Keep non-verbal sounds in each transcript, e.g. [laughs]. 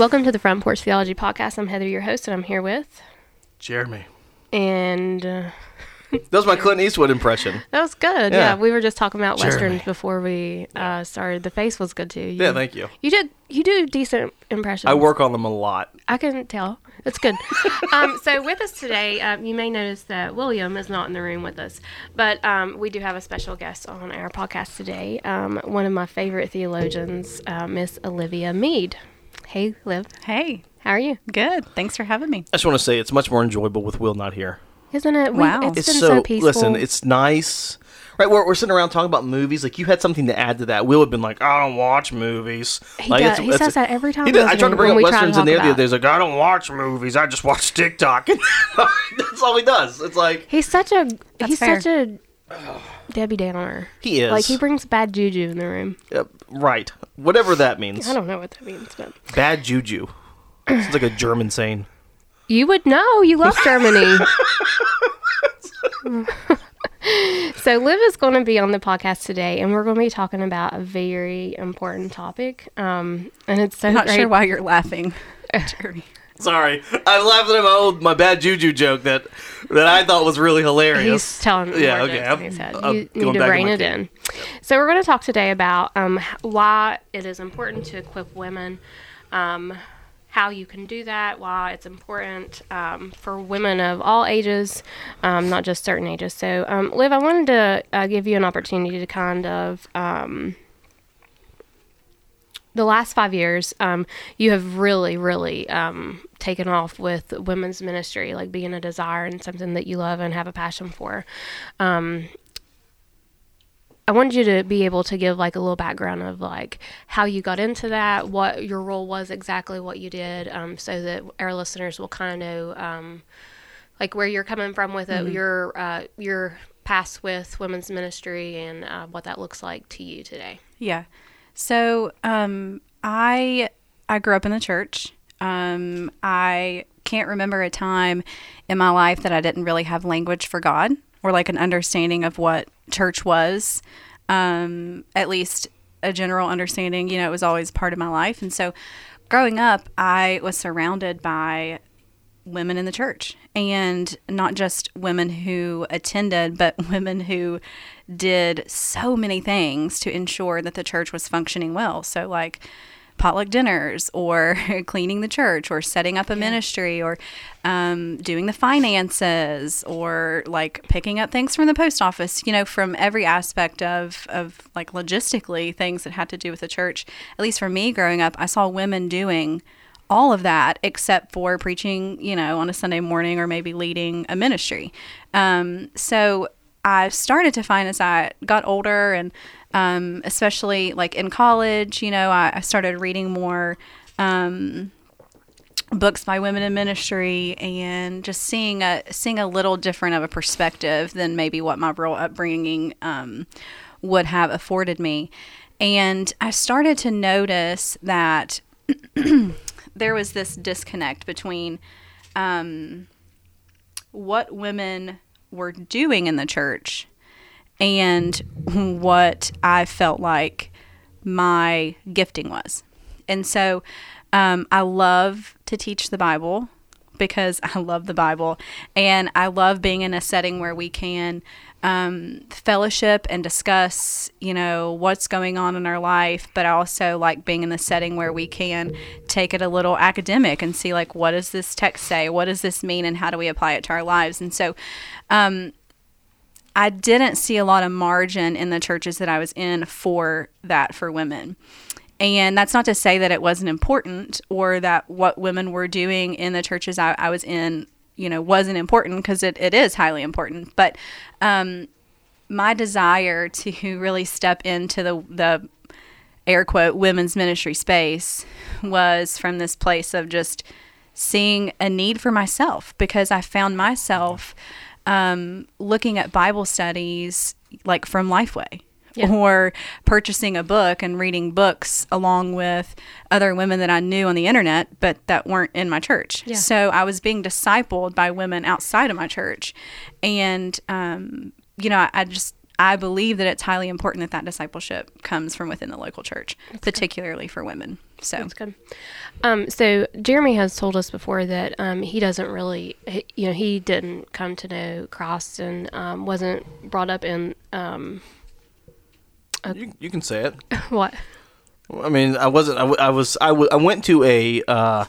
Welcome to the Front Porch Theology Podcast. I'm Heather, your host, and I'm here with. Jeremy. And uh, That was my Clint Eastwood impression. [laughs] that was good. Yeah, Yeah. we were just talking about Jeremy. westerns before we uh, started. The face was good too. You, Yeah, thank you. You did. You do decent impressions. I work on them a lot. I can tell. It's good. [laughs] um, so with us today, um, you may notice that William is not in the room with us, but um, we do have a special guest on our podcast today. Um, one of my favorite theologians, uh, Miss Olivia Mead. Hey, Liv. Hey, How are you? good. Thanks for having me. I just want to say it's much more enjoyable with Will not here. Isn't it? we- Wow. it's It's been so, so, peaceful. listen, it's nice. Right, we're, we're sitting around talking about movies. Like you had something to add to that. Will had been like, I don't watch movies. He like, does- he says that every time He we did. I listen tried to bring when up we try to westerns in there the about- other day. He's like, I don't watch movies. I just watch TikTok. [laughs] That's all he does. It's like He's such a he's fair. such a Debbie Downer. he is Like he brings bad juju in the room. Yep, right. Whatever that means. I don't know what that means, but Bad juju. It's like a German saying. you would know. You love Germany. [laughs] so Liv is going to be on the podcast today, and we're going to be talking about a very important topic. Um, and it's so I'm not great. sure why you're laughing, [laughs] Jeremy. Sorry, I'm laughing at my old my bad juju joke that that I thought was really hilarious. He's telling Yeah, more okay, I'm- than he's had. I'm You need to rein it in. So we're going to talk today about um, why it is important to equip women, um, how you can do that, why it's important um, for women of all ages, um, not just certain ages. So, um, Liv, I wanted to uh, give you an opportunity to kind of. The last five years, um, you have really, really um, taken off with women's ministry, like being a desire and something that you love and have a passion for. Um, I wanted you to be able to give like a little background of like how you got into that, what your role was exactly, what you did, um, so that our listeners will kind of know um, like where you're coming from with it, your uh, your past with women's ministry, and uh, what that looks like to you today. Yeah. So, um, I I grew up in the church. Um, I can't remember a time in my life that I didn't really have language for God or like an understanding of what church was. Um, at least a general understanding. You know, it was always part of my life, and so growing up, I was surrounded by women in the church and not just women who attended but [laughs] women who did so many things to ensure that the church was functioning well. So like potluck dinners or [laughs] cleaning the church or setting up a ministry or um, doing the finances or like picking up things from the post office you know from every aspect of of like logistically things that had to do with the church. At least for me growing up i saw women doing all of that except for preaching, you know, on a Sunday morning or maybe leading a ministry. Um, so I started to find as I got older and um, especially like in college, you know, I, I started reading more um, books by women in ministry and just seeing a seeing a little different of a perspective than maybe what my rural upbringing um, would have afforded me. And I started to notice that [clears throat] there was this disconnect between um, what women were doing in the church and what I felt like my gifting was. And so um, I love to teach the Bible because [laughs] I love the Bible and I love being in a setting where we can um, fellowship and discuss, you know, what's going on in our life, but I also like being in the setting where we can take it a little academic and see, like, what does this text say? What does this mean? And how do we apply it to our lives? And so, um, I didn't see a lot of margin in the churches that I was in for that for women. And that's not to say that it wasn't important or that what women were doing in the churches I, I was in, you know, wasn't important because it, it is highly important. But um, my desire to really step into the, the air quote women's ministry space was from this place of just seeing a need for myself because I found myself um, looking at Bible studies like from Lifeway. Yeah. Or purchasing a book and reading books along with other women that I knew on the internet, but that weren't in my church. Yeah. So I was being discipled by women outside of my church. And, um, you know, I, I just, I believe that it's highly important that that discipleship comes from within the local church, particularly for women. So That's good. Um, so Jeremy has told us before that um, he doesn't really, he- you know, he didn't come to know Christ and um, wasn't brought up in um, You, you can say it. [laughs] what? I mean, I wasn't. I, w- I was. I, w- I went to a uh,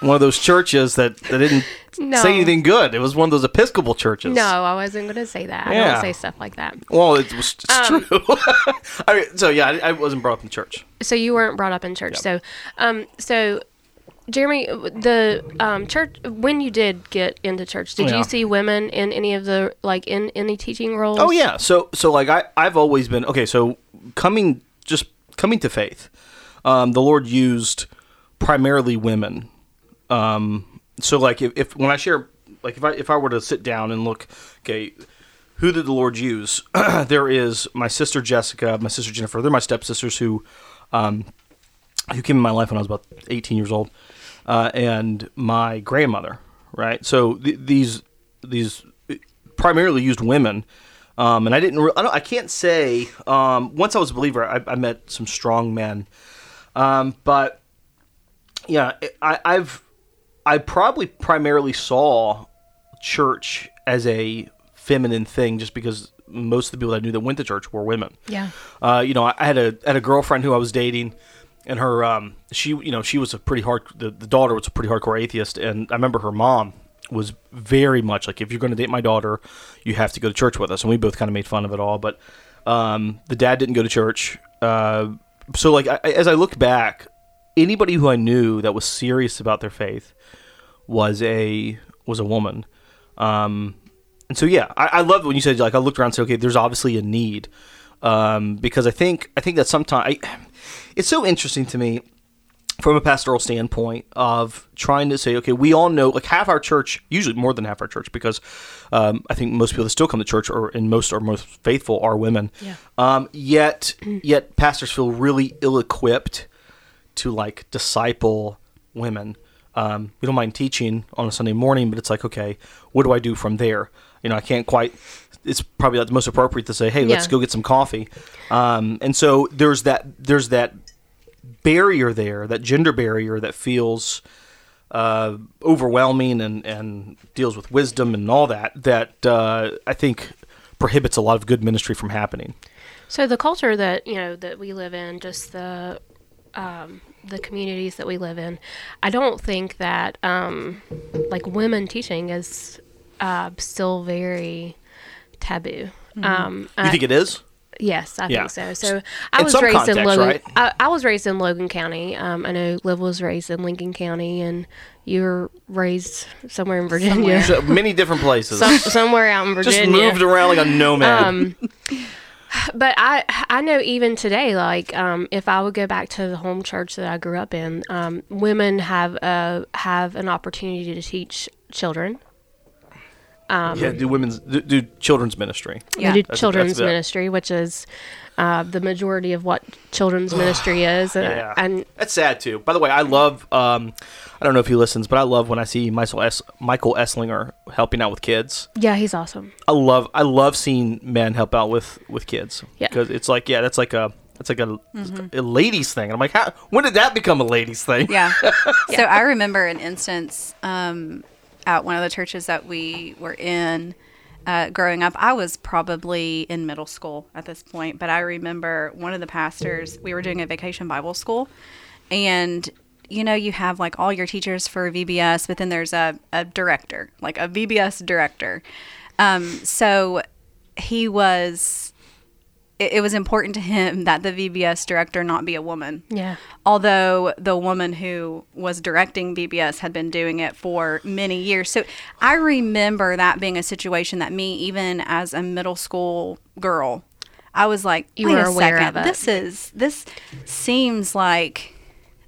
one of those churches that, that didn't [laughs] No. say anything good. It was one of those Episcopal churches. No, I wasn't going to say that. I Yeah. don't say stuff like that. Well, it was it's Um, true. [laughs] I mean, so yeah, I, I wasn't brought up in church. So you weren't brought up in church. So, um, so Jeremy, the um, church when you did get into church, did Yeah. you see women in any of the like in any teaching roles? Oh yeah. So so like I I've always been okay. So coming just coming to faith, um, the Lord used primarily women. Um, so like if, if when I share like if I if I were to sit down and look, okay, who did the Lord use? [clears throat] there is my sister Jessica, my sister Jennifer. They're my stepsisters who, um, who came in my life when I was about 18 years old, uh, and my grandmother. Right. So th- these these primarily used women. Um, and I didn't. Re- I, don't, I can't say. Um, once I was a believer, I, I met some strong men. Um, but yeah, I, I've I probably primarily saw church as a feminine thing, just because most of the people I knew that went to church were women. Yeah. Uh, you know, I had a had a girlfriend who I was dating, and her um, she you know she was a pretty hard the, the daughter was a pretty hardcore atheist, and I remember her mom was very much like if you're going to date my daughter, you have to go to church with us, and we both kind of made fun of it all, but um, the dad didn't go to church, uh, so like I, as I look back, anybody who I knew that was serious about their faith was a was a woman. Um, and so yeah, I, I love when you said like I looked around and said, okay, there's obviously a need. Um, because I think I think that sometimes it's so interesting to me from a pastoral standpoint of trying to say, okay, we all know like half our church, usually more than half our church, because um, I think most people that still come to church or and most are most faithful are women. Yeah. Um, yet yet pastors feel really ill equipped to like disciple women. Um, we don't mind teaching on a Sunday morning, but it's like, okay, what do I do from there? You know, I can't quite. It's probably not the most appropriate to say, hey, let's go get some coffee. Um, and so there's that there's that barrier there, that gender barrier that feels uh, overwhelming and, and deals with wisdom and all that. That uh, I think prohibits a lot of good ministry from happening. So the culture that you know that we live in, just the um, the communities that we live in, I don't think that um, like women teaching is uh, still very taboo. Um, You I- think it is? Yes, I Yeah. think so. So I was raised in Logan. right? I, I was raised in Logan County. Um, I know Liv was raised in Lincoln County, and you were raised somewhere in Virginia, [laughs] So many different places. Some, somewhere out in [laughs] Virginia. Just moved around like a nomad. Um, but I I know even today, like um, if I would go back to the home church that I grew up in, um, women have uh, have an opportunity to teach children. Um, yeah, do women's do, do children's ministry. Yeah. They do That's- children's that's it. ministry, which is uh, the majority of what children's [sighs] ministry is. Uh, Yeah, And that's sad too. By the way, I love. Um, I don't know if he listens, but I love when I see Michael S. Michael Esslinger helping out with kids. yeah, he's awesome. I love. I love seeing men help out with with kids. Yeah. because it's like yeah, that's like a that's like a, a ladies thing. And I'm like, how, when did that become a ladies thing? Yeah. [laughs] So I remember an instance um, at one of the churches that we were in uh, growing up. I was probably in middle school at this point, but I remember one of the pastors, we were doing a vacation Bible school, and you know, you have like all your teachers for VBS, but then there's a, a director, like a VBS director. Um, so he was, it, it was important to him that the VBS director not be a woman Yeah. although the woman who was directing VBS had been doing it for many years. So I remember that being a situation that me, even as a middle school girl, I was like, You were aware second, of it. This is this seems like,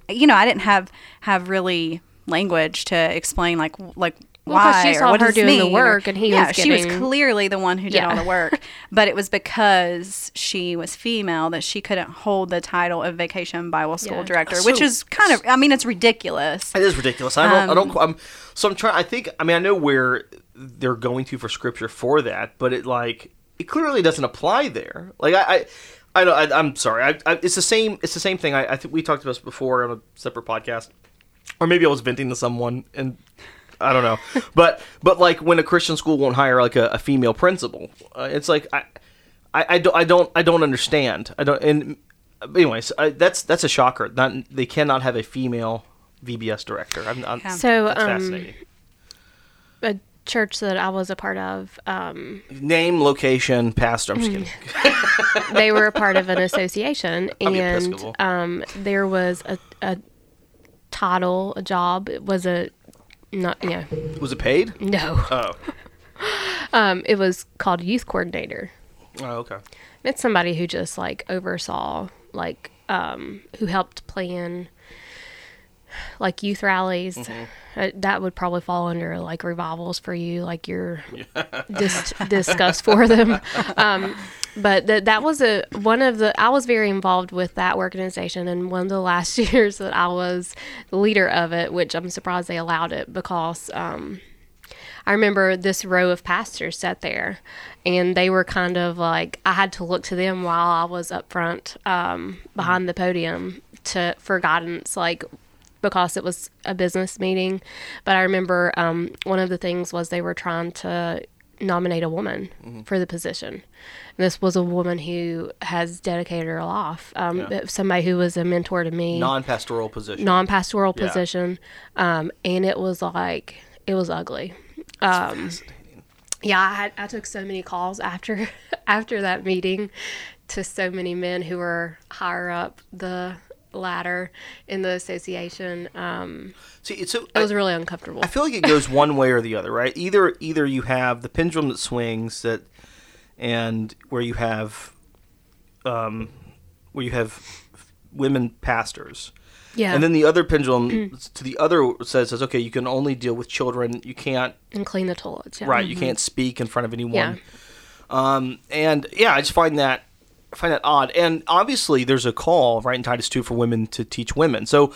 you know, I didn't have have really language to explain like like. Well, 'cause why she saw what her does this doing the mean, or- work and he yeah, was she was clearly the one who did Yeah. all the work, [laughs] but it was because she was female that she couldn't hold the title of vacation Bible school Yeah. director, So- which is kind of, I mean, it's ridiculous. It is ridiculous. I don't. I don't. Um, I'm, so I'm trying. I think. I mean, I know where they're going to for scripture for that, but it like it clearly doesn't apply there. Like I, I, I know. I, I'm sorry. I, I, it's the same. It's the same thing. I, I think we talked about this before on a separate podcast, or maybe I was venting to someone, and I don't know. but but like when a Christian school won't hire like a, a female principal, uh, it's like I, I, I don't I don't I don't understand. I don't. And anyways, I, that's that's a shocker. Not they cannot have a female VBS director. I'm, I'm, Yeah. So, that's um, fascinating. A church that I was a part of, um, Name, location, pastor. I'm just kidding. [laughs] they were a part of an association, [laughs] I'll and um, there was a, a title, a job. It was a not know Was it paid? no. Oh. [laughs] Um, it was called youth coordinator. Oh, okay. It's somebody who just like oversaw, like, um, who helped plan like youth rallies. Uh, that would probably fall under like revivals for you, like your [laughs] dis- discuss for them. Um, but that that was a one of the I was very involved with that organization, and one of the last [laughs] years that I was the leader of it, which I'm surprised they allowed it because. Um, I remember this row of pastors sat there, and they were kind of like I had to look to them while I was up front um, behind the podium to for guidance, like because it was a business meeting. But I remember um, one of the things was they were trying to nominate a woman for the position. This was a woman who has dedicated her life, um, Yeah. Mm-hmm. somebody who was a mentor to me Non-pastoral position. non-pastoral Yeah. position um, and it was like it was ugly um, yeah I, had, I took so many calls after [laughs] after that meeting to so many men who were higher up the ladder in the association um, See, it's so, it was really uncomfortable I feel like it goes one way or the other, right? Either either you have the pendulum that swings that, and where you have, um, where you have women pastors, yeah and then the other pendulum to the other says, says okay, you can only deal with children. You can't, and clean the toilets yeah. right? You can't speak in front of anyone. Yeah. Um, and yeah, I just find that I find that odd. And obviously, there's a call right in Titus two for women to teach women. So,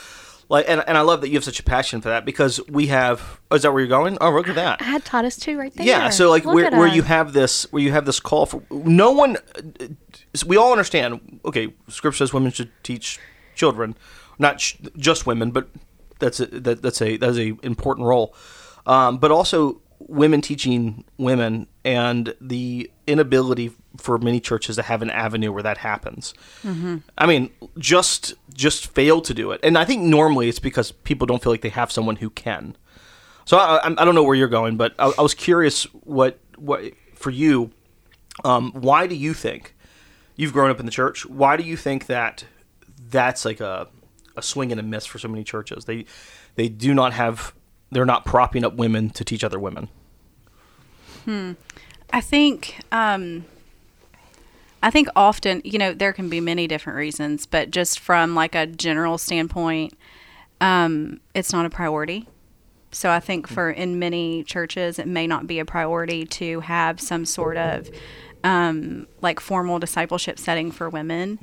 like, and, and I love that you have such a passion for that because we have. Oh, is that where you're going? Oh, look at that. I had Titus two right there Yeah, so like Look where, where us. you have this where you have this call for no one we all understand okay scripture says women should teach children not sh- just women but that's a that, that's a that's a important role um, but also women teaching women and the inability for many churches to have an avenue where that happens I mean, just just fail to do it, and I think normally it's because people don't feel like they have someone who can. So I, I, I don't know where you're going, but I, I was curious what what for you. Um, why do you think you've grown up in the church? Why do you think that that's like a a swing and a miss for so many churches? They they do not have they're not propping up women to teach other women. Hmm. I think um, I think often, you know, there can be many different reasons, but just from like a general standpoint, um, it's not a priority. So I think for in many churches, it may not be a priority to have some sort of um, like formal discipleship setting for women.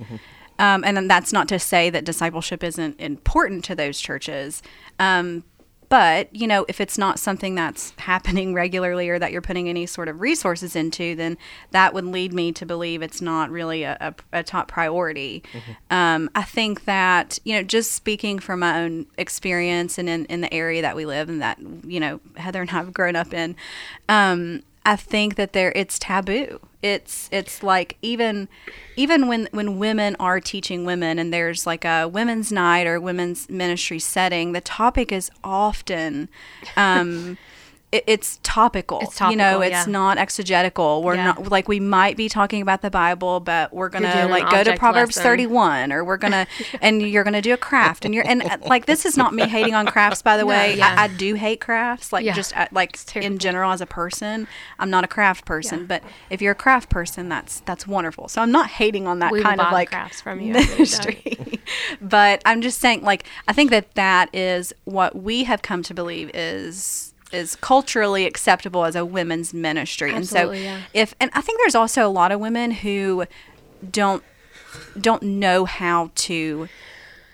Um, and then that's not to say that discipleship isn't important to those churches. Um, but, you know, if it's not something that's [laughs] happening regularly or that you're putting any sort of resources into, then that would lead me to believe it's not really a, a, a top priority. Um, I think that, you know, just speaking from my own experience and in, in the area that we live and that, you know, Heather and I have grown up in, um, I think that there it's taboo. It's it's like even even when when women are teaching women and there's like a women's night or women's ministry setting, the topic is often um [laughs] it, it's topical. It's you know, topical, it's yeah. not exegetical. We're Yeah. not like we might be talking about the Bible, but we're gonna like go to Proverbs thirty one, or we're gonna [laughs] and you're gonna do a craft, and you're and uh, like this is not me hating on crafts, by the No, way. yeah. I, I do hate crafts, like Yeah. just uh, like in general as a person. I'm not a craft person, Yeah. but if you're a craft person, that's that's wonderful. So I'm not hating on that We kind of like crafts from you after you're done. ministry. [laughs] [laughs] but I'm just saying, like I think that that is what we have come to believe is is culturally acceptable as a women's ministry. Absolutely, and so yeah. if and I think there's also a lot of women who don't don't know how to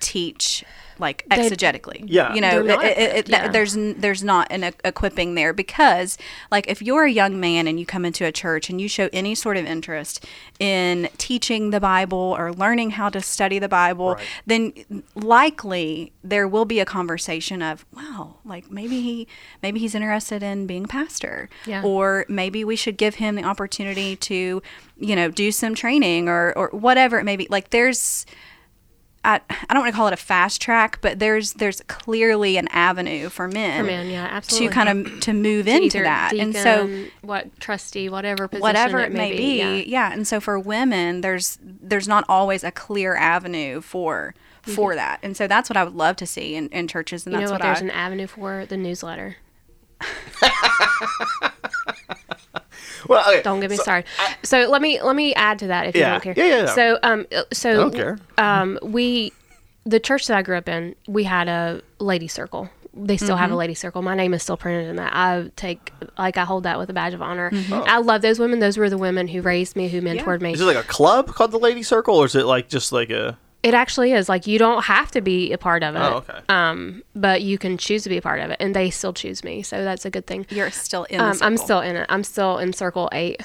teach like They- exegetically. Yeah. you know, it- it- it- equipped, yeah. there's there's not an e- equipping there because like if you're a young man and you come into a church and you show any sort of interest in teaching the Bible or learning how to study the Bible, Right. then likely there will be a conversation of, wow, like maybe he maybe he's interested in being a pastor, Yeah. or maybe we should give him the opportunity to, you know, do some training or or whatever it may be. Like there's. I, I don't want to call it a fast track, but there's there's clearly an avenue for men, For men, yeah, absolutely. to kind of to move To into that, and so what trustee, whatever position whatever it may be, yeah. yeah. and so for women there's there's not always a clear avenue for for that and so that's what i would love to see in, in churches and You know what? what There's i an avenue for the newsletter. [laughs] [laughs] Well, okay, Don't get me so- started. So let me let me add to that if Yeah. you don't care. Yeah, yeah, yeah. So um so I don't care. Um we the church that I grew up in, we had a lady circle. They still Mm-hmm. have a lady circle. My name is still printed in that. I take like I hold that with a badge of honor. Mm-hmm. I love those women. Those were the women who raised me, who mentored me. Is it like a club called the Lady Circle, or is it like just like a? It actually is. Like you don't have to be a part of it. Oh, okay. Um, but you can choose to be a part of it, and they still choose me, so that's a good thing. you're still in the Um, I'm still in it. I'm still in circle eight.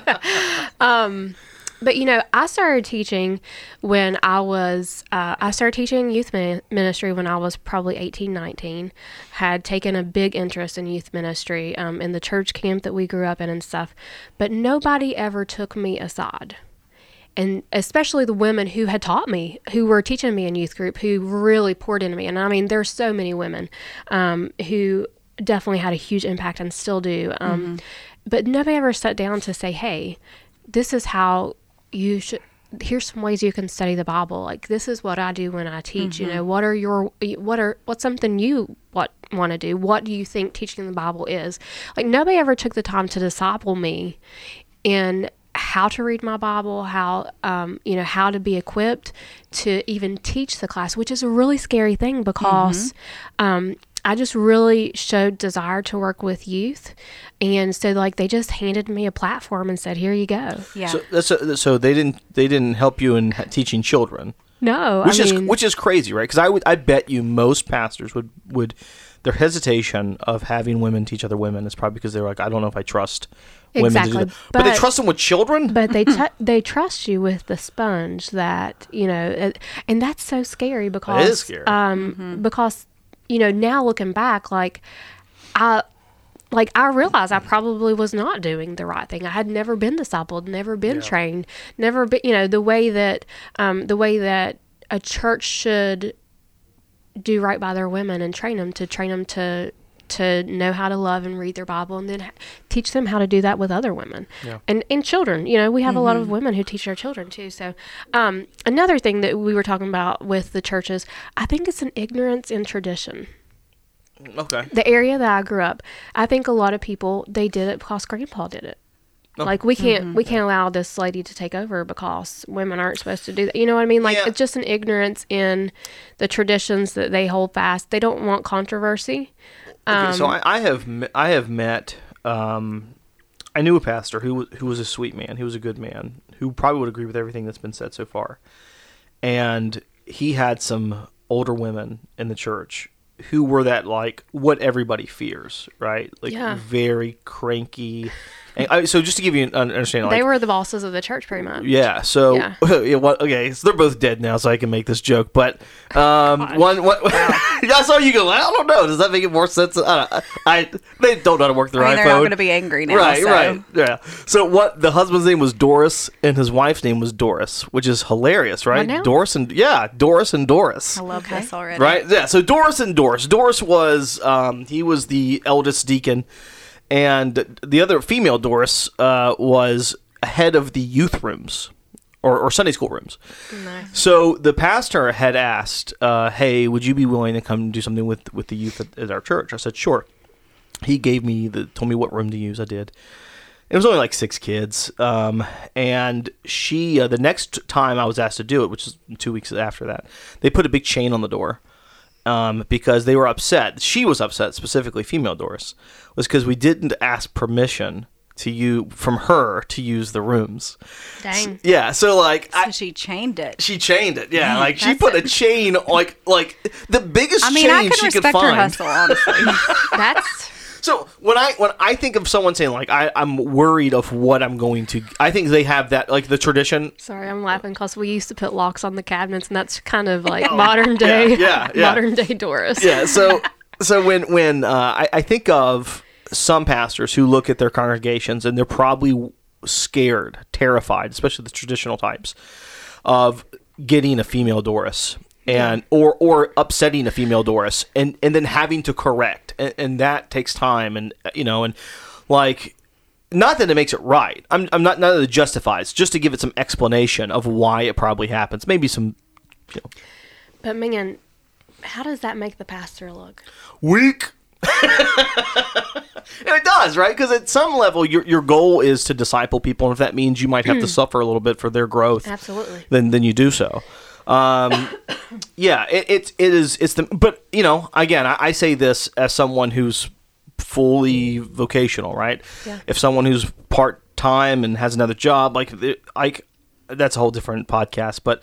[laughs] um, but you know, I started teaching when I was, uh, I started teaching youth ministry when I was probably 18, 19. Had taken a big interest in youth ministry um, in the church camp that we grew up in and stuff. But nobody ever took me aside and especially the women who had taught me, who were teaching me in youth group, who really poured into me. And I mean, there's so many women um, who definitely had a huge impact and still do. Um, But nobody ever sat down to say, "Hey, this is how you should." Here's some ways you can study the Bible. Like this is what I do when I teach. You know, what are your what are what's something you what want to do? What do you think teaching the Bible is? Like nobody ever took the time to disciple me in how to read my Bible, how um, you know how to be equipped to even teach the class, which is a really scary thing because um, I just really showed desire to work with youth, and so like they just handed me a platform and said, "Here you go." yeah So that's a, so they didn't they didn't help you in teaching children, No, which I is mean, which is crazy, right? Because I would I bet you most pastors would would their hesitation of having women teach other women is probably because they're like I don't know if I trust women to do that. But, they trust them with children. but they [laughs] t- they trust you with the sponge that you know, uh, and that's so scary because scary. Um, because you know now looking back, like I. Like I realized I probably was not doing the right thing. I had never been discipled, never been trained, never been, you know, the way that, um, the way that a church should do right by their women and train them to train them to to know how to love and read their Bible and then teach them how to do that with other women Yeah. and and children. You know, we have a lot of women who teach their children too. So, um, another thing that we were talking about with the churches, I think it's an ignorance in tradition. okay. The area that I grew up, I think a lot of people they did it because Grandpa did it. Like we can't we can't allow this lady to take over because women aren't supposed to do that. You know what I mean? Like Yeah. it's just an ignorance in the traditions that they hold fast. They don't want controversy. Okay, so Um, I, I have I have met um, I knew a pastor who who was a sweet man. He was a good man who probably would agree with everything that's been said so far. And he had some older women in the church who were that like what everybody fears, right? Like Yeah. very cranky. And I, so just to give you an understanding, like, they were the bosses of the church, pretty much. yeah. So Yeah. [laughs] yeah. what, okay, so they're both dead now, so I can make this joke. But um, one, one, [laughs] I saw you go. I don't know. Does that make it more sense? I, don't, I they don't know how to work their I mean, iPhone. they're not going to be angry now. right, so. right, yeah. So what? The husband's name was Doris, and his wife's name was Doris, which is hilarious, right? Doris and yeah, Doris and Doris. I love Okay. this already. Right. Yeah. So Doris and Doris. Doris was um, he was the eldest deacon, and the other female Doris uh, was head of the youth rooms or, or Sunday school rooms. Nice. So the pastor had asked, uh, "Hey, would you be willing to come do something with with the youth at, at our church?" I said, "Sure." He gave me the told me what room to use. I did. It was only like six kids, um, and she. Uh, the next time I was asked to do it, which is two weeks after that, they put a big chain on the door um, because they were upset. She was upset, specifically female Doris, was because we didn't ask permission to you from her to use the rooms. Dang. Yeah, so like So I, she chained it. she chained it. Yeah, like she that's put a it. chain like like the biggest I mean, chain I can she could respect her find. hustle, honestly. [laughs] That's So when I when I think of someone saying like I, I'm worried of what I'm going to, I think they have that like the tradition. sorry, I'm laughing because we used to put locks on the cabinets, and that's kind of like modern day, Oh, yeah, [laughs] yeah. modern day Doris. Yeah. So [laughs] so when when uh, I, I think of some pastors who look at their congregations and they're probably scared, terrified, especially the traditional types, of getting a female Doris and or or upsetting a female Doris and and then having to correct and, and that takes time and uh, you know and like not that it makes it right. I'm, I'm not not that it justifies, just to give it some explanation of why it probably happens. Maybe some you know, But man, how does that make the pastor look? weak. [laughs] it does, right? Because at some level, your your goal is to disciple people, and if that means you might have to suffer a little bit for their growth, Absolutely. then then you do so. Um, [coughs] yeah, it, it it is it's the but you know again I, I say this as someone who's fully vocational, right? Yeah. If someone who's part time and has another job, like like that's a whole different podcast, but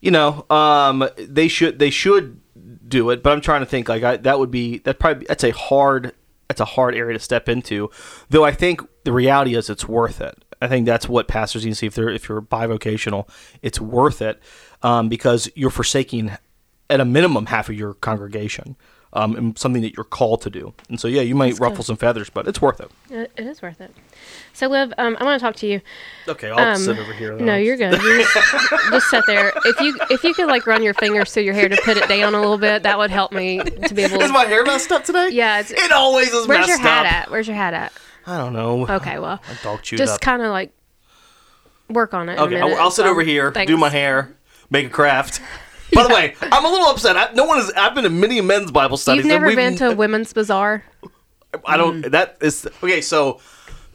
you know, um, they should they should do it. But I'm trying to think like I, that would be that probably that's a hard that's a hard area to step into. Though I think the reality is it's worth it. I think that's what pastors need to see if they're if you're bivocational, it's worth it um, because you're forsaking at a minimum half of your congregation. Um, and something that you're called to do, and so yeah, you might ruffle some feathers, but it's worth it. It, is worth it. So, Liv, um, I want to talk to you. Okay, I'll Um, sit over here. No, you're good. You just, [laughs] just sit there. If you if you could like run your fingers through your hair to put it down a little bit, that would help me to be able. to... [laughs] Is my hair messed up today? Yeah, it's- it always is Where's messed your hat up. at? Where's your hat at? I don't know. Okay, well, My dog chewed just kind of like work on it. in a Okay, I'll. I'll sit So, over here, thanks. do my hair, make a craft. [laughs] By the way, I'm a little upset. I, no one has. I've been to many men's Bible studies. You've and never we've been to n- Women's Bazaar? I don't. Mm. That is okay. So,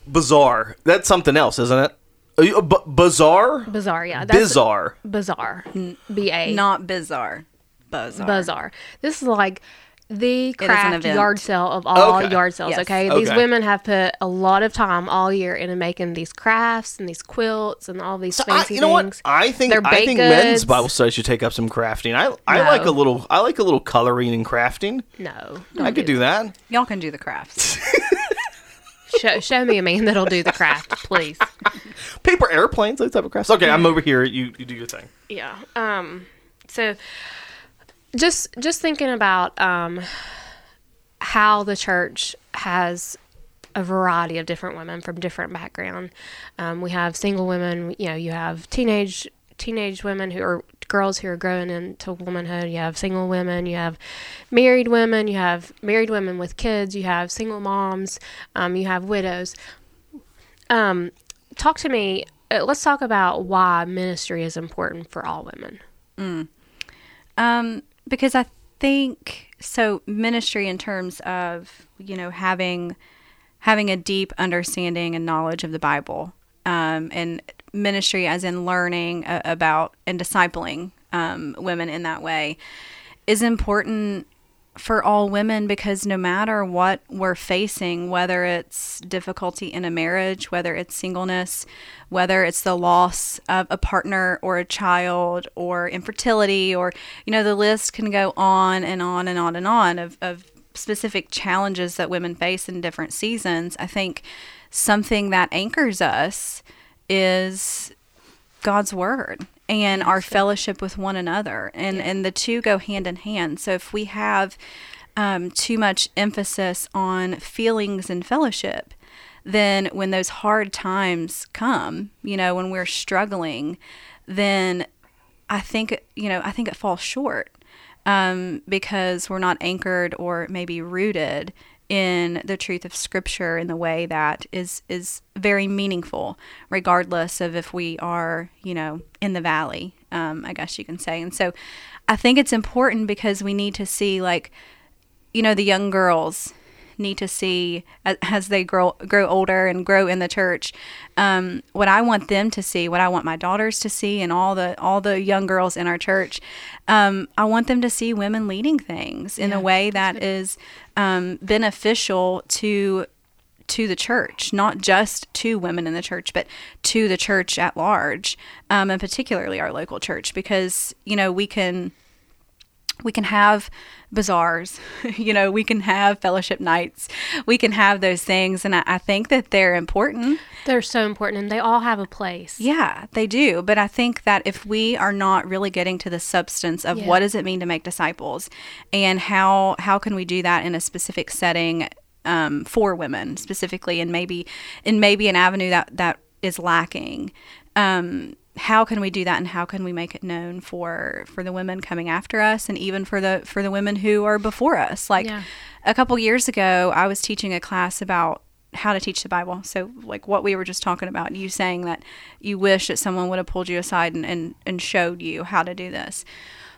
bizarre. That's something else, isn't it? Are you, b- bizarre. Bazaar, yeah. That's Bizarre. Bazaar. B A. Not bizarre. Bizarre. Bazaar. This is like the craft yard sale of all Okay. yard sales. Yes. Okay? these women have put a lot of time all year into making these crafts and these quilts and all these So I, fancy you know things. what? I think They're I think baked men's. Bible study should take up some crafting. I I No. like a little. I like a little coloring and crafting. No, I could do that. Y'all can do the crafts. [laughs] Show, show me a man that'll do the craft, please. [laughs] Paper airplanes, those type of crafts. Okay, I'm over here. You you do your thing. Yeah. Um. So, just just thinking about um how the church has a variety of different women from different background. Um, we have single women. You know, you have teenage teenage women who are girls who are growing into womanhood. You have single women. You have married women. You have married women with kids. You have single moms. Um, you have widows. Um, talk to me. Uh, let's talk about why ministry is important for all women. Um, because I think so ministry in terms of, you know, having having a deep understanding and knowledge of the Bible. Um, and ministry as in learning about and discipling um, women in that way is important for all women because no matter what we're facing, whether it's difficulty in a marriage, whether it's singleness, whether it's the loss of a partner or a child or infertility, or, you know, the list can go on and on and on and on of, of specific challenges that women face in different seasons. I think something that anchors us is God's word and our fellowship with one another. And and the two go hand in hand. So if we have um, too much emphasis on feelings and fellowship, then when those hard times come, you know, when we're struggling, then I think you know I think it falls short um, because we're not anchored or maybe rooted in the truth of Scripture in the way that is is very meaningful, regardless of if we are you know in the valley. Um, I guess you can say, and so I think it's important because we need to see like you know the young girls need to see as, as they grow grow older and grow in the church um, what I want them to see what I want my daughters to see and all the all the young girls in our church um, I want them to see women leading things in a way that is um, beneficial to to the church, not just to women in the church, but to the church at large, um, and particularly our local church, because you know we can we can have bazaars, [laughs] you know, we can have fellowship nights, we can have those things, and I, I think that they're important. They're so important, and they all have a place. Yeah, they do. But I think that if we are not really getting to the substance of Yeah. what does it mean to make disciples, and how how can we do that in a specific setting um, for women specifically, and maybe and maybe an avenue that that is lacking. Um, how can we do that, and how can we make it known for for the women coming after us, and even for the for the women who are before us? Like Yeah. a couple years ago, I was teaching a class about how to teach the Bible. So, like what we were just talking about, you saying that you wish that someone would have pulled you aside and, and, and showed you how to do this.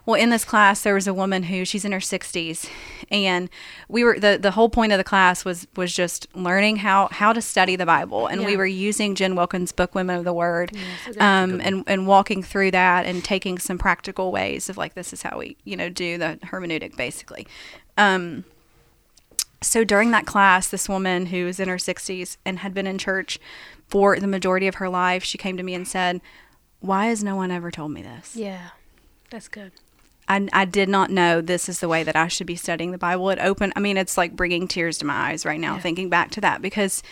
Well, in this class, there was a woman who she's in her 60s, and we were the, the whole point of the class was was just learning how how to study the Bible, and we were using Jen Wilkin's book "Women of the Word," so um, and and walking through that and taking some practical ways of like this is how we you know do the hermeneutic basically. Um, so during that class, this woman who was in her 60s and had been in church for the majority of her life, she came to me and said, Why has no one ever told me this? Yeah. That's good. I, I did not know this is the way that I should be studying the Bible. It opened, I mean, it's like bringing tears to my eyes right now Yeah. thinking back to that because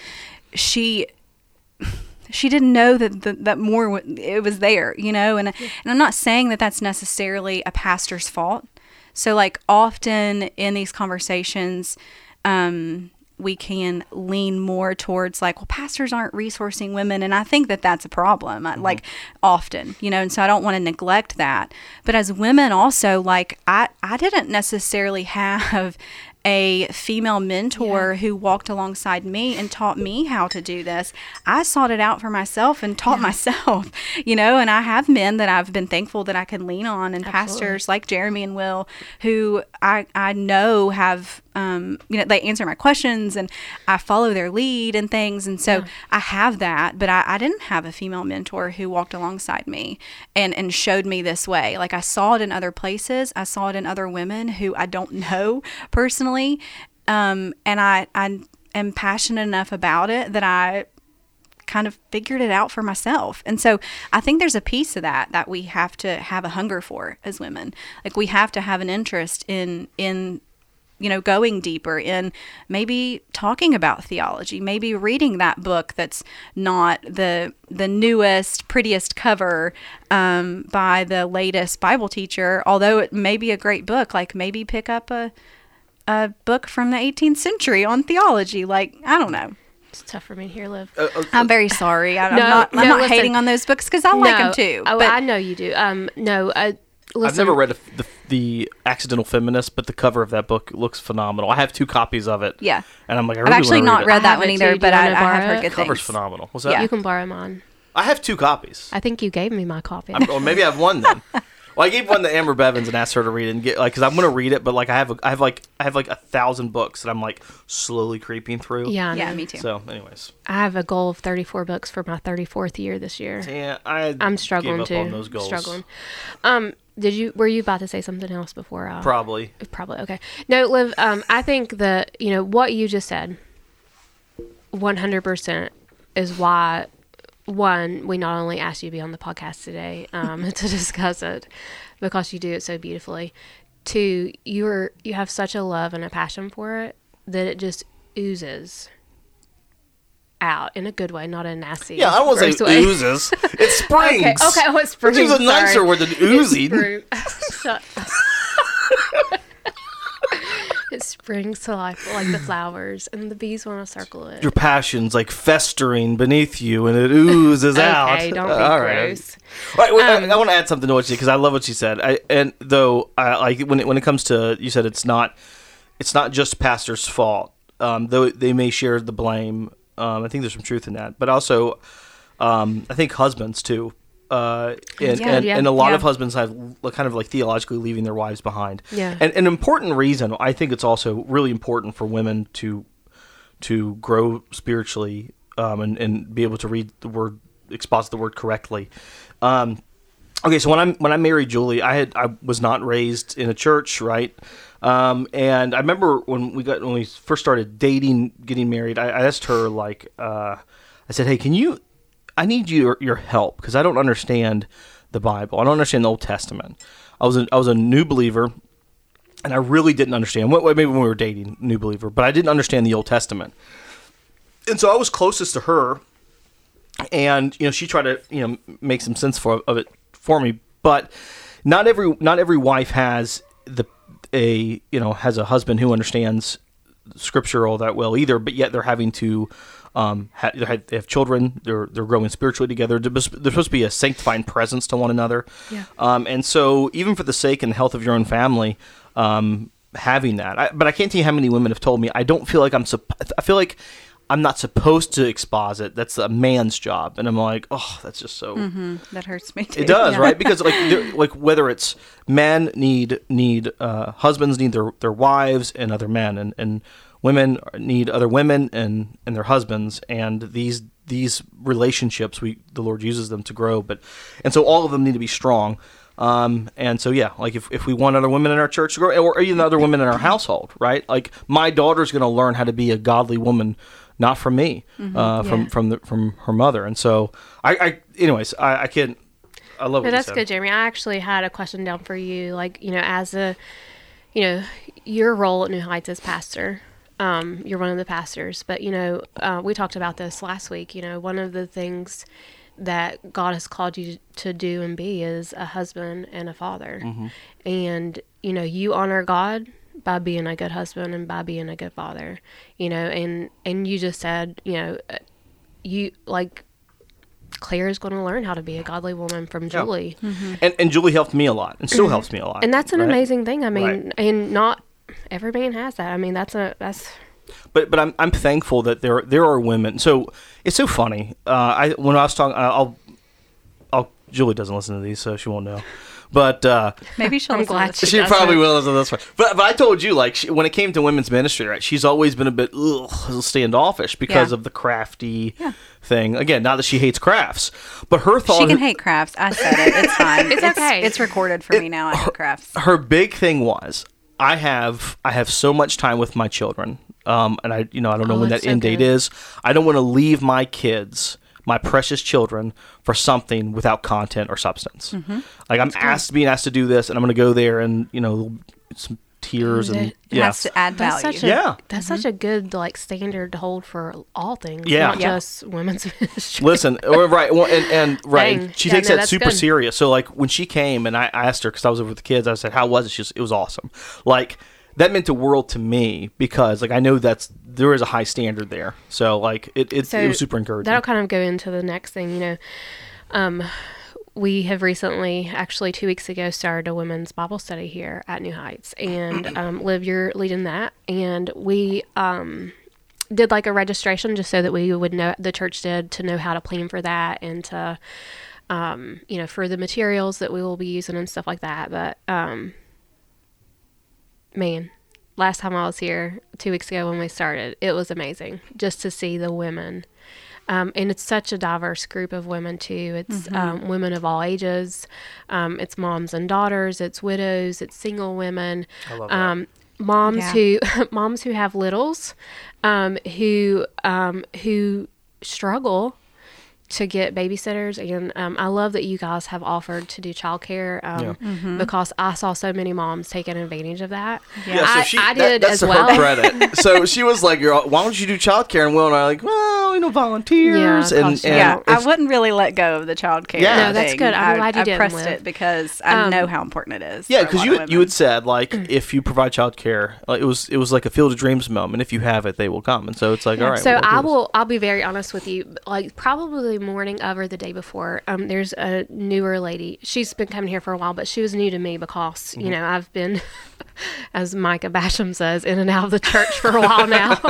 she. She didn't know that that, that more it was there, you know, and and I'm not saying that that's necessarily a pastor's fault. So like often in these conversations, um, we can lean more towards like, well, pastors aren't resourcing women, and I think that that's a problem. I- Like mm-hmm. often, you know, and so I don't want to neglect that. But as women, also, like I, I didn't necessarily have a female mentor who walked alongside me and taught me how to do this. I sought it out for myself and taught myself, [laughs] you know, and I have men that I've been thankful that I can lean on and Absolutely. pastors like Jeremy and Will who I, I know have um, you know, they answer my questions and I follow their lead and things. And so I have that, but I, I didn't have a female mentor who walked alongside me and, and showed me this way. Like I saw it in other places. I saw it in other women who I don't know personally. Um, and I, I am passionate enough about it that I kind of figured it out for myself. And so I think there's a piece of that that we have to have a hunger for as women. Like we have to have an interest in in you know going deeper in maybe talking about theology, maybe reading that book that's not the the newest prettiest cover um, by the latest Bible teacher, although it may be a great book, like maybe pick up a a book from the 18th century on theology. Like, I don't know. It's tough for me to hear, Liv. Uh, uh, I'm very sorry. I, No, I'm not. I'm no, not listen. hating on those books because I like them too. Oh, but I know you do. Um, no, uh, listen, I've never read a, the, the Accidental Feminist, but the cover of that book looks phenomenal. I have two copies of it. Yeah. And I'm like, I I've actually not read, read that one either, too. but I, I have borrow heard it? good cover's things. phenomenal. Was that? Yeah. You can borrow mine. I have two copies. I think you gave me my copy. I'm, or maybe I have one then. [laughs] Well, I gave one to Amber Bevins and asked her to read it and get like because I'm gonna read it, but like I have a, I have like I have like a thousand books that I'm like slowly creeping through. yeah, Yeah, me too. So, anyways, I have a goal of 34 books for my 34th year this year. yeah, I I'm struggling gave up too. those goals. Struggling. Um, did you? Were you about to say something else before? Uh, Probably. Probably. Okay. No, Liv. Um, I think that you know what you just said. One hundred percent is why. One, we not only asked you to be on the podcast today um, [laughs] to discuss it, because you do it so beautifully. Two, you're you have such a love and a passion for it that it just oozes out in a good way, not a nasty. Yeah, I to say way. oozes. [laughs] It springs. Okay, okay, oh, it springs. Which is a nicer sorry. word than It oozing. [laughs] it springs to life like the flowers, and the bees want to circle it. Your passion's like festering beneath you, and it oozes out. Okay, don't be [laughs] All right. gross. All right, wait, I- Um, I, want to add something to what she because I love what she said. I and though I like when it, when it comes to you said it's not it's not just pastor's fault. Um, though they may share the blame. Um, I think there's some truth in that, but also um, I think husbands too. Uh, and, Yeah, and, yeah, and a lot yeah. of husbands have kind of like theologically leaving their wives behind. Yeah. And an important reason, I think it's also really important for women to to grow spiritually um, and, and be able to read the word, exposit the word correctly. Um, okay, so when I when I married Julie, I had I was not raised in a church, right? Um, and I remember when we got when we first started dating, getting married, I, I asked her like, uh, I said, "Hey, can you? I need your your help because I don't understand the Bible. I don't understand the Old Testament. I was a, I was a new believer." And I really didn't understand. Maybe when we were dating, new believer, but I didn't understand the Old Testament. And so I was closest to her, and you know she tried to you know make some sense for of it for me but not every not every wife has the a you know has a husband who understands scripture all that well either but yet they're having to um, ha- they have- children. They're they're growing spiritually together. They're supposed to be a sanctifying presence to one another. Yeah. Um, and so even for the sake and the health of your own family, um, having that. I, but I can't tell you how many women have told me I don't feel like I'm. Supp- I feel like I'm not supposed to exposit. That's a man's job. And I'm like, oh, that's just so. That hurts me too. It does, Yeah. right? Because [laughs] like, like whether it's men need need uh, husbands need their their wives and other men, and and women need other women and and their husbands, and these these relationships we the Lord uses them to grow, but and so all of them need to be strong. Um, and so yeah, like if, if we want other women in our church to grow, or even other women in our household, right? Like my daughter's going to learn how to be a godly woman, not from me, uh, from Yeah. from the, from her mother. And so I, I anyways, I, I can't. I love. No, what you that's good, Jeremy. I actually had a question down for you. Like, you know, as a, you know, your role at New Heights as pastor, um, you're one of the pastors, but, you know, uh, we talked about this last week. You know, one of the things that God has called you to do and be is a husband and a father. And, you know, you honor God by being a good husband and by being a good father, you know, and, and you just said, you know, uh, you like, Claire is going to learn how to be a godly woman from Yeah. Julie. And and Julie helped me a lot, and still helps me a lot. Mm-hmm. and that's an right? amazing thing. I mean, Right. and not every man has that. I mean, that's a that's But but I'm I'm thankful that there there are women. So it's so funny. Uh, I when I was talking, I'll I'll Julie doesn't listen to these, so she won't know. But uh, Maybe she'll. I'm glad she she probably will listen to this one. But but I told you like she, when it came to women's ministry, right? She's always been a bit ugh, standoffish because Yeah. of the crafty Yeah. thing. Again, not that she hates crafts, but her thought She can hate crafts. I said it. It's fine. [laughs] It's okay. It's recorded for me now. I hate crafts. her big thing was I have I have so much time with my children, um, and I you know I don't know Oh, when that so end date is. I don't want to leave my kids, my precious children, for something without content or substance. Mm-hmm. Like I'm asked being asked to do this, and I'm going to go there, and you know some tears and It It yeah. has to add that's value. such a Yeah. that's such a good like standard to hold for all things. Yeah. not Yeah. just women's [laughs] ministry. Listen, right, well, and, and right, Dang. she Yeah, takes no, that super good. serious. So like when she came and I I asked her because I was over with the kids, I said, "How was it?" She was, "It was awesome." Like that meant the world to me because like I know that's there is a high standard there. So like it it, it was super encouraging. That'll kind of go into the next thing, you know. Um, we have recently, actually two weeks ago, started a women's Bible study here at New Heights, and [clears throat] um, Liv, you're leading that, and we um, did like a registration just so that we would know the church did to know how to plan for that and to, um, you know, for the materials that we will be using and stuff like that. But um, man, last time I was here two weeks ago when we started, it was amazing just to see the women. Um, and it's such a diverse group of women too. It's um, women of all ages. Um, it's moms and daughters. It's widows. It's single women. I love that. Um, moms Yeah. who [laughs] moms who have littles, um, who um, who struggle to get babysitters and um, I love that you guys have offered to do childcare um, Mm-hmm. because I saw so many moms taking advantage of that. Yeah, I, so she, I that- did that's as to well. her credit. [laughs] so she was like, You're, "Why don't you do childcare?" And Will and I are like, "Well, you know, volunteers." Yeah, and, and yeah, I wouldn't really let go of the childcare. Yeah. No, that's good. I'm I, glad you I didn't, pressed it because I Um, know how important it is. Yeah, because you of you had said like if you provide childcare, like, it was it was like a field of dreams moment. If you have it, they will come. And so it's like, all right. so we'll I this. will. I'll be very honest with you. Like probably the morning of or the day before. Um, there's a newer lady. She's been coming here for a while, but she was new to me because Mm-hmm. you know I've been, [laughs] as Micah Basham says, in and out of the church for a while now. [laughs]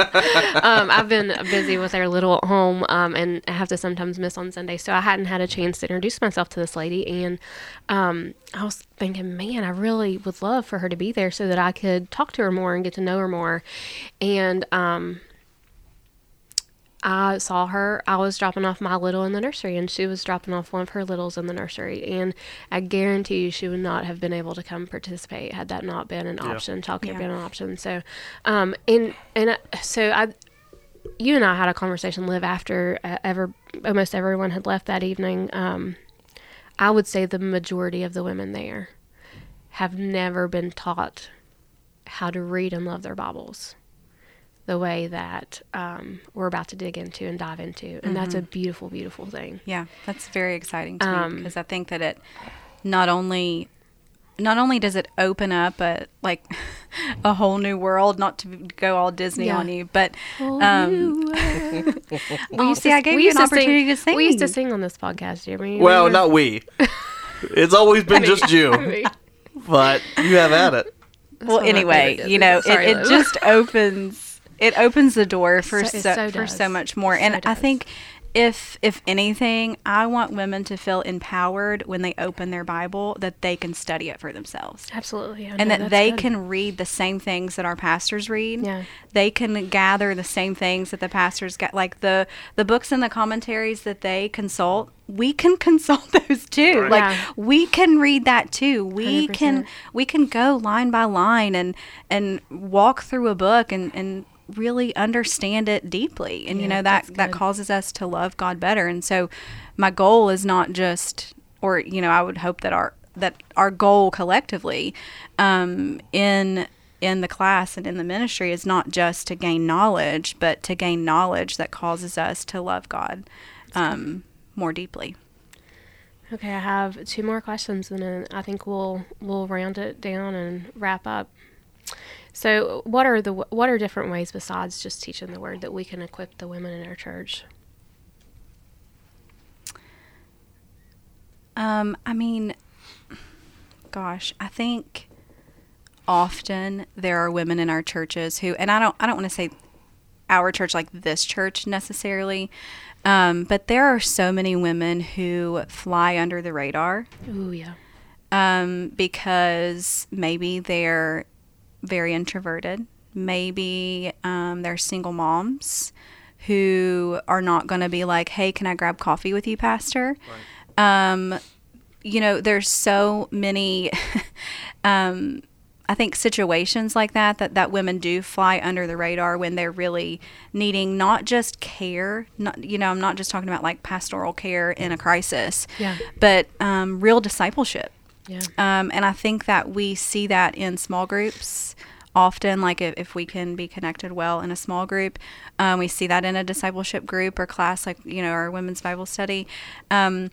um, I've been busy with our little at home, um, and I have to sometimes miss on Sunday, so I hadn't had a chance to introduce myself to this lady, and um, I was thinking, man, I really would love for her to be there so that I could talk to her more and get to know her more, and um I saw her. I was dropping off my little in the nursery, and she was dropping off one of her littles in the nursery. And I guarantee you, she would not have been able to come participate had that not been an option. Childcare Yeah. been an option. So, um, and and uh, so I, you and I had a conversation Liv after uh, ever almost everyone had left that evening. Um, I would say the majority of the women there have never been taught how to read and love their Bibles the way that um, we're about to dig into and dive into. And that's a beautiful, beautiful thing. Yeah, that's very exciting to me Um, because I think that it not only not only does it open up a like [laughs] a whole new world, not to go all Disney Yeah. on you, but um, [laughs] well, you see, I gave we you an used to opportunity to sing. We used to sing on this podcast, Jeremy. Well, remember? not we. [laughs] It's always been just you, Me. but you have at it. well, one of my anyway, you know, Sorry, it, it just opens it opens the door for So- so, so for so much more. So and I think if if anything, I want women to feel empowered when they open their Bible that they can study it for themselves. Absolutely. I and know, that they good. can read the same things that our pastors read. Yeah. They can gather the same things that the pastors get like the the books and the commentaries that they consult. We can [laughs] consult those too. Right. Like Yeah. we can read that too. We can 100%. we can go line by line and and walk through a book and and really understand it deeply. And you know that that causes us to love God better. And so my goal is not just or you know, I would hope that our that our goal collectively um, in in the class and in the ministry is not just to gain knowledge, but to gain knowledge that causes us to love God um, more deeply. Okay, I have two more questions, and then I think we'll we'll round it down and wrap up. So, what are the what are different ways besides just teaching the word that we can equip the women in our church? Um, I mean, gosh, I think often there are women in our churches who, and I don't, I don't want to say our church like this church necessarily, um, but there are so many women who fly under the radar Ooh, yeah, um, because maybe they're very introverted. Maybe um, they're single moms who are not going to be like, hey, can I grab coffee with you, Pastor? Um, you know, there's so many, [laughs] um, I think, situations like that, that that women do fly under the radar when they're really needing not just care, not you know, I'm not just talking about like pastoral care in a crisis, Yeah. but um, real discipleship. Yeah, Um, and I think that we see that in small groups often, like if, if we can be connected well in a small group. Um, we see that in a discipleship group or class, like, you know, our women's Bible study. Um,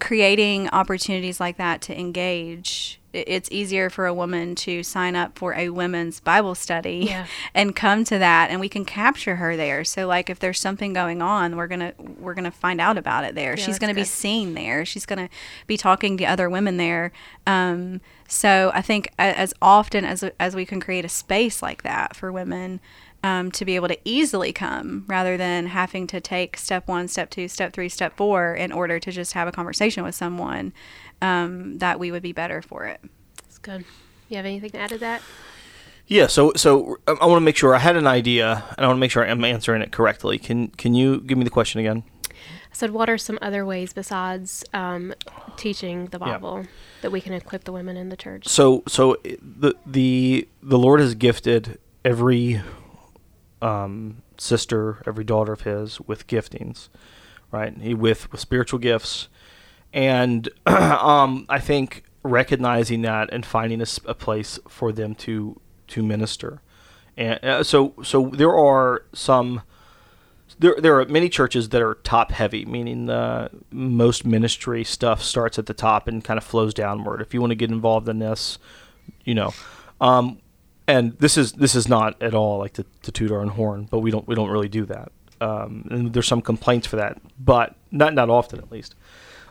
creating opportunities like that to engage. It's easier for a woman to sign up for a women's Bible study Yeah. [laughs] and come to that and we can capture her there. So like if there's something going on, we're going to we're going to find out about it there. She's going to be seen there. She's going to be talking to other women there. Um, so I think as often as as we can create a space like that for women um, to be able to easily come, rather than having to take step one, step two, step three, step four in order to just have a conversation with someone, um, that we would be better for it. that's good. You have anything to add to that? Yeah, so so um, I want to make sure I had an idea, and I want to make sure I'm answering it correctly. Can can you give me the question again? I said, what are some other ways besides um, teaching the Yeah. Bible that we can equip the women in the church? So so the the the Lord has gifted every um, sister, every daughter of His with giftings, right? He with with spiritual gifts, and [clears throat] um, I think recognizing that and finding a place for them to to minister, and uh, so so there are some. There, there are many churches that are top heavy, meaning the most ministry stuff starts at the top and kind of flows downward. If you want to get involved in this, you know, um, and this is this is not at all like to toot our own horn, but we don't we don't really do that. Um, and there's some complaints for that, but not not often at least.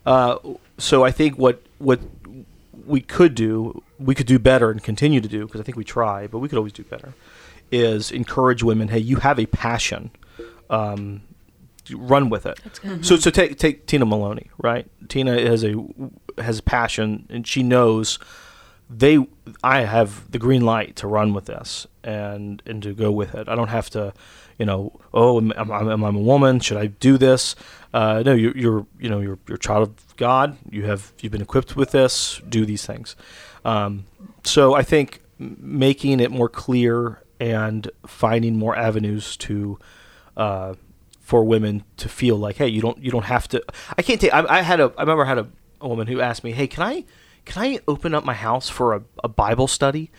Uh, so I think what what we could do, we could do better and continue to do because I think we try, but we could always do better. Is encourage women. Hey, you have a passion. Um, run with it. So so take take Tina Maloney, right? Tina has a has a passion and she knows they I have the green light to run with this and and to go with it. I don't have to, you know, oh, am, am, am I a woman? Should I do this? Uh, no, you're, you're you know you're you're a child of God. You have you've been equipped with this. Do these things. Um, so I think making it more clear and finding more avenues to uh, for women to feel like, hey, you don't you don't have to. I can't take. I, I had a. I remember I had a, a woman who asked me, hey, can I can I open up my house for a, a Bible study?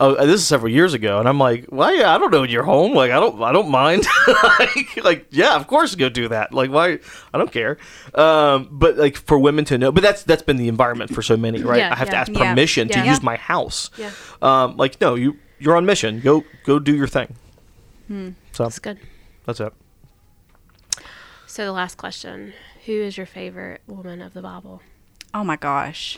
Oh, this is several years ago, and I'm like, well, yeah, I don't know your home. Like, I don't, I don't mind. [laughs] like, like, yeah, of course, go do that. Like, why? I don't care. Um, but like for women to know, but that's that's been the environment for so many, right? Yeah, I have to yeah. ask Yeah. permission to Yeah. use my house. Yeah. Um, like, no, you you're on mission. Go go do your thing. So That's good. that's it. So the last question: Who is your favorite woman of the Bible? Oh my gosh.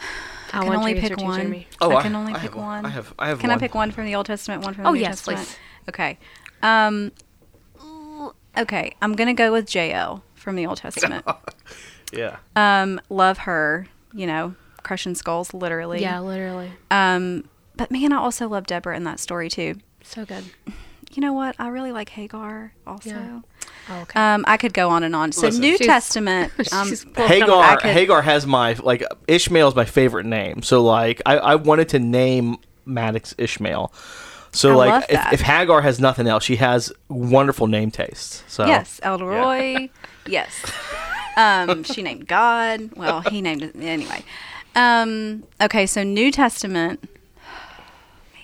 I, can want only pick one. Oh, I I- can only I pick have one. one. I have- I have Can I pick one from the Old Testament, one from Oh, the New yes, Testament? please. Okay. Um okay, I'm going to go with Jael from the Old Testament. [laughs] Yeah. um love her, you know, crushing skulls literally. Yeah, literally. Um but man, I also love Deborah in that story too. So good. You know what? I really like Hagar also. Yeah. Oh, okay. Um, I could go on and on. So Listen. New She's- Testament. [laughs] Um, She's pulling them I Hagar could- Hagar has my like Ishmael's my favorite name. So like I, I wanted to name Maddox Ishmael. So I like love if, that. if Hagar has nothing else, she has wonderful name taste. So Yes, El Roi. [laughs] yes. Um, she named God. Well, he named it anyway. Um, okay, so New Testament. [sighs] Man,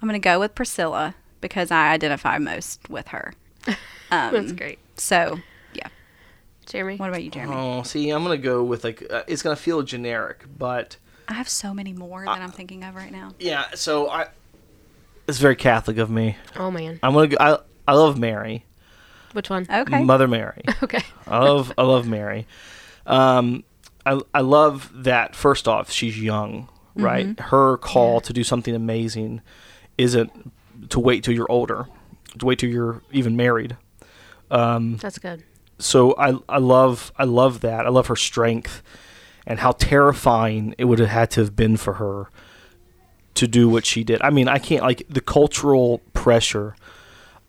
I'm gonna go with Priscilla because I identify most with her. Um, That's great. So, yeah. Jeremy. What about you, Jeremy? Oh, see, I'm gonna go with like uh, it's gonna feel generic, but I have so many more that I'm thinking of right now. yeah. So I, it's very Catholic of me. Oh man. I'm gonna. Go, I I love Mary, Which one? Okay. Mother Mary. [laughs] Okay. I love I love Mary. Um, I I love that. First off, she's young, right? Mm-hmm. Her call to do something amazing isn't to wait till you're older, to wait till you're even married. That's good. So I I love I love that. I love her strength and how terrifying it would have had to have been for her to do what she did. I mean, I can't like the cultural pressure.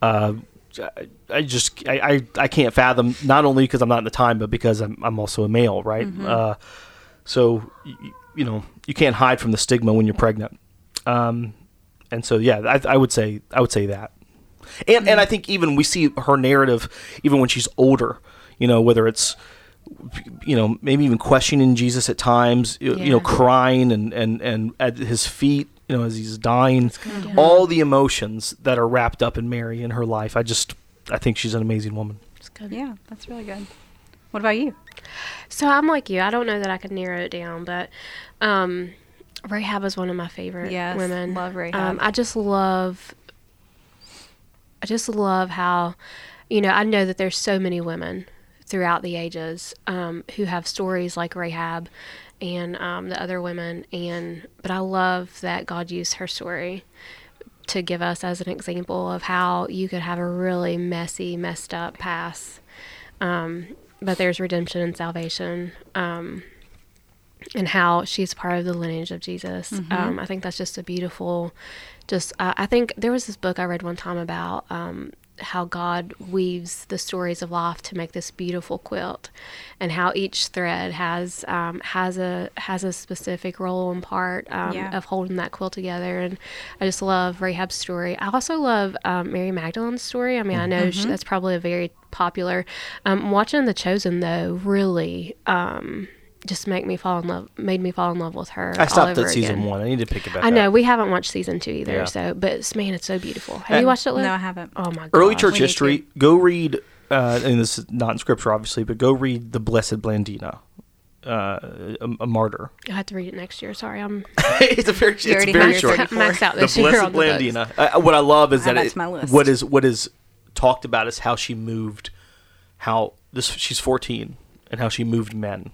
Uh, I- just I, I, I can't fathom not only because I'm not in the time, but because I'm I'm also a male, right? Uh, so y- y- you know you can't hide from the stigma when you're pregnant. Um, and so yeah, I, I would say I would say that. And and I think even we see her narrative even when she's older, you know, whether it's you know maybe even questioning Jesus at times, you, you know, crying and and and at his feet, you know, as he's dying, good, yeah. all the emotions that are wrapped up in Mary in her life. I just I think she's an amazing woman. That's good. Yeah, that's really good. What about you? So I'm like you. I don't know that I could narrow it down, but um, Rahab is one of my favorite Yes, women. love Rahab. Um, I just love. I just love how, you know, I know that there's so many women throughout the ages um, who have stories like Rahab and um, the other women, and but I love that God used her story to give us as an example of how you could have a really messy, messed up past. Um, but there's redemption and salvation um, and how she's part of the lineage of jesus. Um, i think that's just a beautiful just uh, i think there was this book i read one time about um, how god weaves the stories of life to make this beautiful quilt and how each thread has um, has a has a specific role and part um, Yeah. of holding that quilt together. And i just love rahab's story. I also love um, mary magdalene's story. I mean i know she, that's probably a very popular um, watching the chosen though really um, just make me fall in love made me fall in love with her I all stopped over at season again. one. I need to pick it back. Up. I know up. we haven't watched season two either Yeah. so but it's- man it's so beautiful have And- you watched it Liv? No, I haven't. oh my god Early church history. Go read. Uh, and this is not in scripture, obviously, but go read the Blessed Blandina, uh, a, a martyr. i have to read it next year sorry i'm [laughs] it's a very, it's already very have short. yours [laughs] maxed out the this year Blessed on the books. Blandina. Uh, what I love is Add that that it, my list. what is what is talked about is how she moved, how this she's fourteen and how she moved men,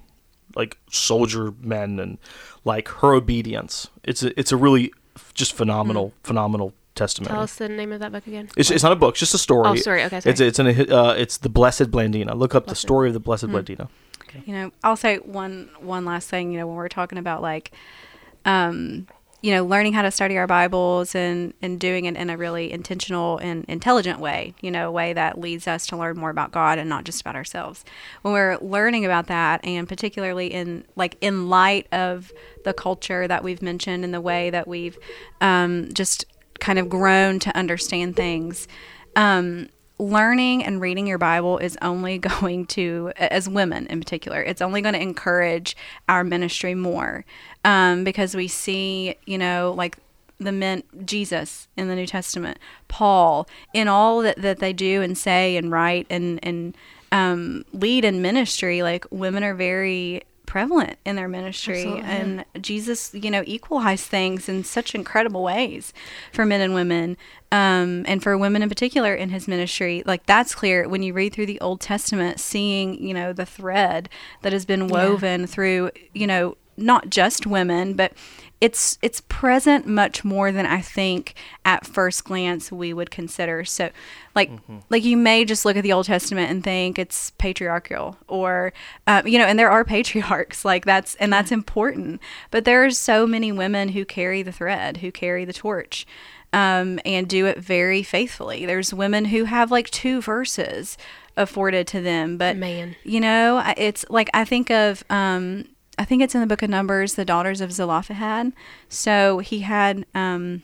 like soldier men, and like her obedience. It's a it's a really just phenomenal phenomenal testimony. tell us the name of that book again It's, it's not a book, it's just a story. Oh, story, okay, It's sorry. it's an uh, it's the Blessed Blandina. Look up the story of the Blessed Blandina. Okay. You know, I'll say one one last thing. You know, when we're talking about like, um, you know, learning how to study our Bibles and and doing it in a really intentional and intelligent way. You know, a way that leads us to learn more about God and not just about ourselves. When we're learning about that, and particularly in like in light of the culture that we've mentioned and the way that we've um, just kind of grown to understand things. Um, learning and reading your Bible is only [laughs] going to, as women in particular, it's only going to encourage our ministry more. Um, because we see, you know, like the men, Jesus in the New Testament, Paul, in all that, that they do and say and write and, and um, lead in ministry, like women are very prevalent in their ministry. Absolutely. and jesus you know equalized things in such incredible ways for men and women um, and for women in particular in his ministry. Like that's clear when you read through the old testament seeing you know the thread that has been woven through you know not just women but it's it's present much more than I think at first glance we would consider. So, like like you may just look at the Old Testament and think it's patriarchal, or uh, you know, and there are [laughs] patriarchs like that's and that's important. But there's so many women who carry the thread, who carry the torch. Um, and do it very faithfully. There's women who have like two verses afforded to them, but Man. you know, it's like I think of um, I think it's in the book of Numbers, the daughters of Zelophehad. So he had um,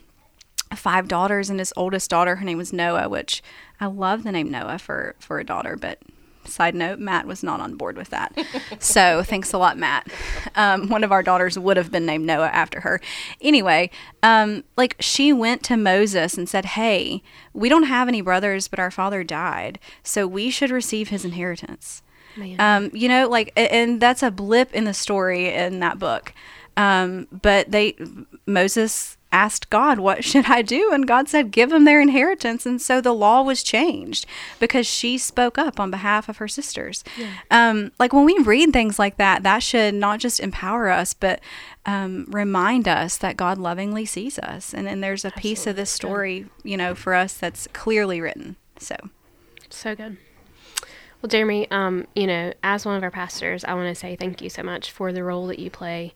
five daughters, and his oldest daughter, her name was Noah, which I love the name Noah for for a daughter. But side note, Matt was not on board with that. [laughs] so thanks a lot, Matt. Um, one of our daughters would have been named Noah after her. Anyway, um, like she went to Moses and said, "Hey, we don't have any brothers, but our father died, so we should receive his inheritance." Man. Um, you know, like, and that's a blip in the story in that book. Um, but they, Moses asked God, What should I do? And God said, Give them their inheritance. And so the law was changed because she spoke up on behalf of her sisters. Um, like, when we read things like that, that should not just empower us, but um, remind us that God lovingly sees us. And, then there's a piece of this story, you know, for us that's clearly written. So, So good. Well, Jeremy, um, you know, as one of our pastors, I want to say thank you so much for the role that you play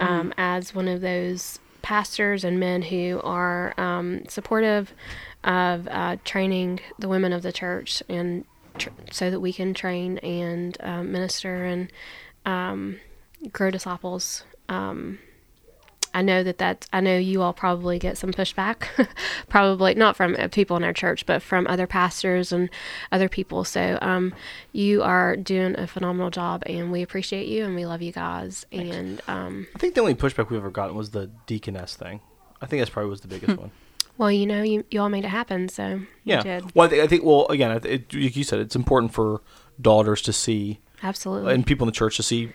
um, as one of those pastors and men who are um, supportive of uh, training the women of the church and tr- so that we can train and um, minister and um, grow disciples. I know that that I know you all probably get some pushback, [laughs] probably not from uh, people in our church, but from other pastors and other people. So um, you are doing a phenomenal job, and we appreciate you, and we love you guys. And um, I think the only pushback we've ever gotten was the deaconess thing. I think that's probably was the biggest one. well, you know, you you all made it happen. So Yeah. Well, I think, I think. Well, again, it, like you said, it's important for daughters to see absolutely, and people in the church to see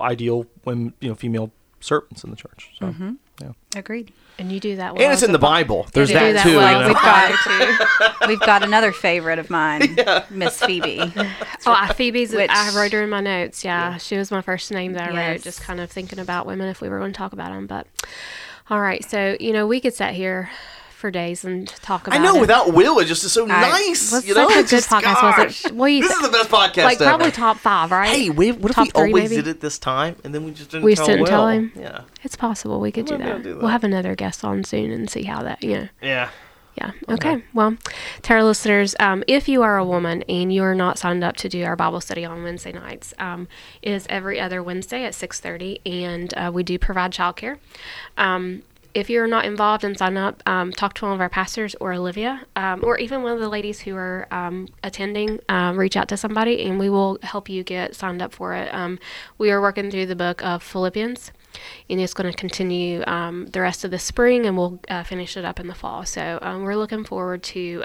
ideal women, you know, female servants in the church. So, mm-hmm. yeah. agreed. and you do that well. And it's in the pa- Bible. There's You do that, that too. well. you know? We've got [laughs] we've got another favorite of mine, [laughs] Miss Phoebe. [laughs] Oh, uh, I- Phoebe's. Which- I wrote her in my notes. Yeah, she was my first name that I wrote. Just kind of thinking about women if we were going to talk about them. But all right, so you know, we could sit here for days and talk about. I know it. without Will, it just is so I- nice. was you know, a good podcast, gosh, it? Well, you this is the best podcast like ever. probably top five, right? Hey, we, what if we three, always maybe? did it this time and then we just didn't We tell didn't Will? tell him? Yeah. It's possible we could do be able that. We'll have another guest on soon and see how that. You know. Yeah. Yeah. Okay. Well, to our listeners, um, if you are a woman and you're not signed up to do our Bible study on Wednesday nights, um, it is every other Wednesday at six thirty, and uh, we do provide childcare. Um, if you're not involved and sign up, um, talk to one of our pastors or Olivia, um, or even one of the ladies who are um, attending. Um, reach out to somebody, and we will help you get signed up for it. Um, we are working through the book of Philippians, and it's going to continue um, the rest of the spring, and we'll uh, finish it up in the fall. So we're looking forward to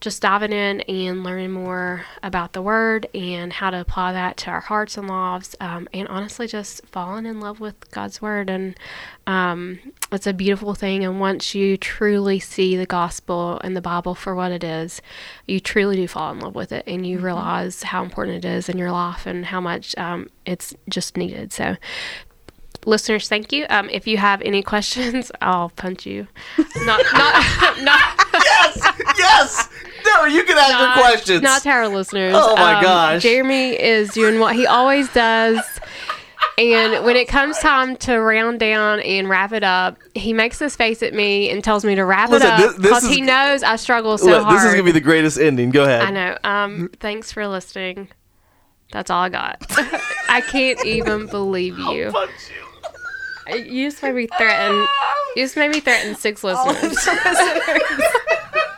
just diving in and learning more about the Word and how to apply that to our hearts and lives, um, and honestly, just falling in love with God's Word. And um, it's a beautiful thing. And once you truly see the gospel and the Bible for what it is, you truly do fall in love with it, and you realize how important it is in your life and how much um, it's just needed. So listeners, thank you. Um, if you have any questions, [laughs] I'll punch you. Not, not, [laughs] not. yes, yes. No, you can ask not, her questions. Not to our listeners. Oh, my Um, gosh. Jeremy is doing what he always does. And when it comes time to round down and wrap it up, he makes this face at me and tells me to wrap Listen, it up because he knows I struggle so Look, hard. this is gonna be the greatest ending. Go ahead. I know. Um, thanks for listening. That's all I got. [laughs] I can't even believe you. Punch you. You just made me threaten. You just made me threaten six listeners. [laughs]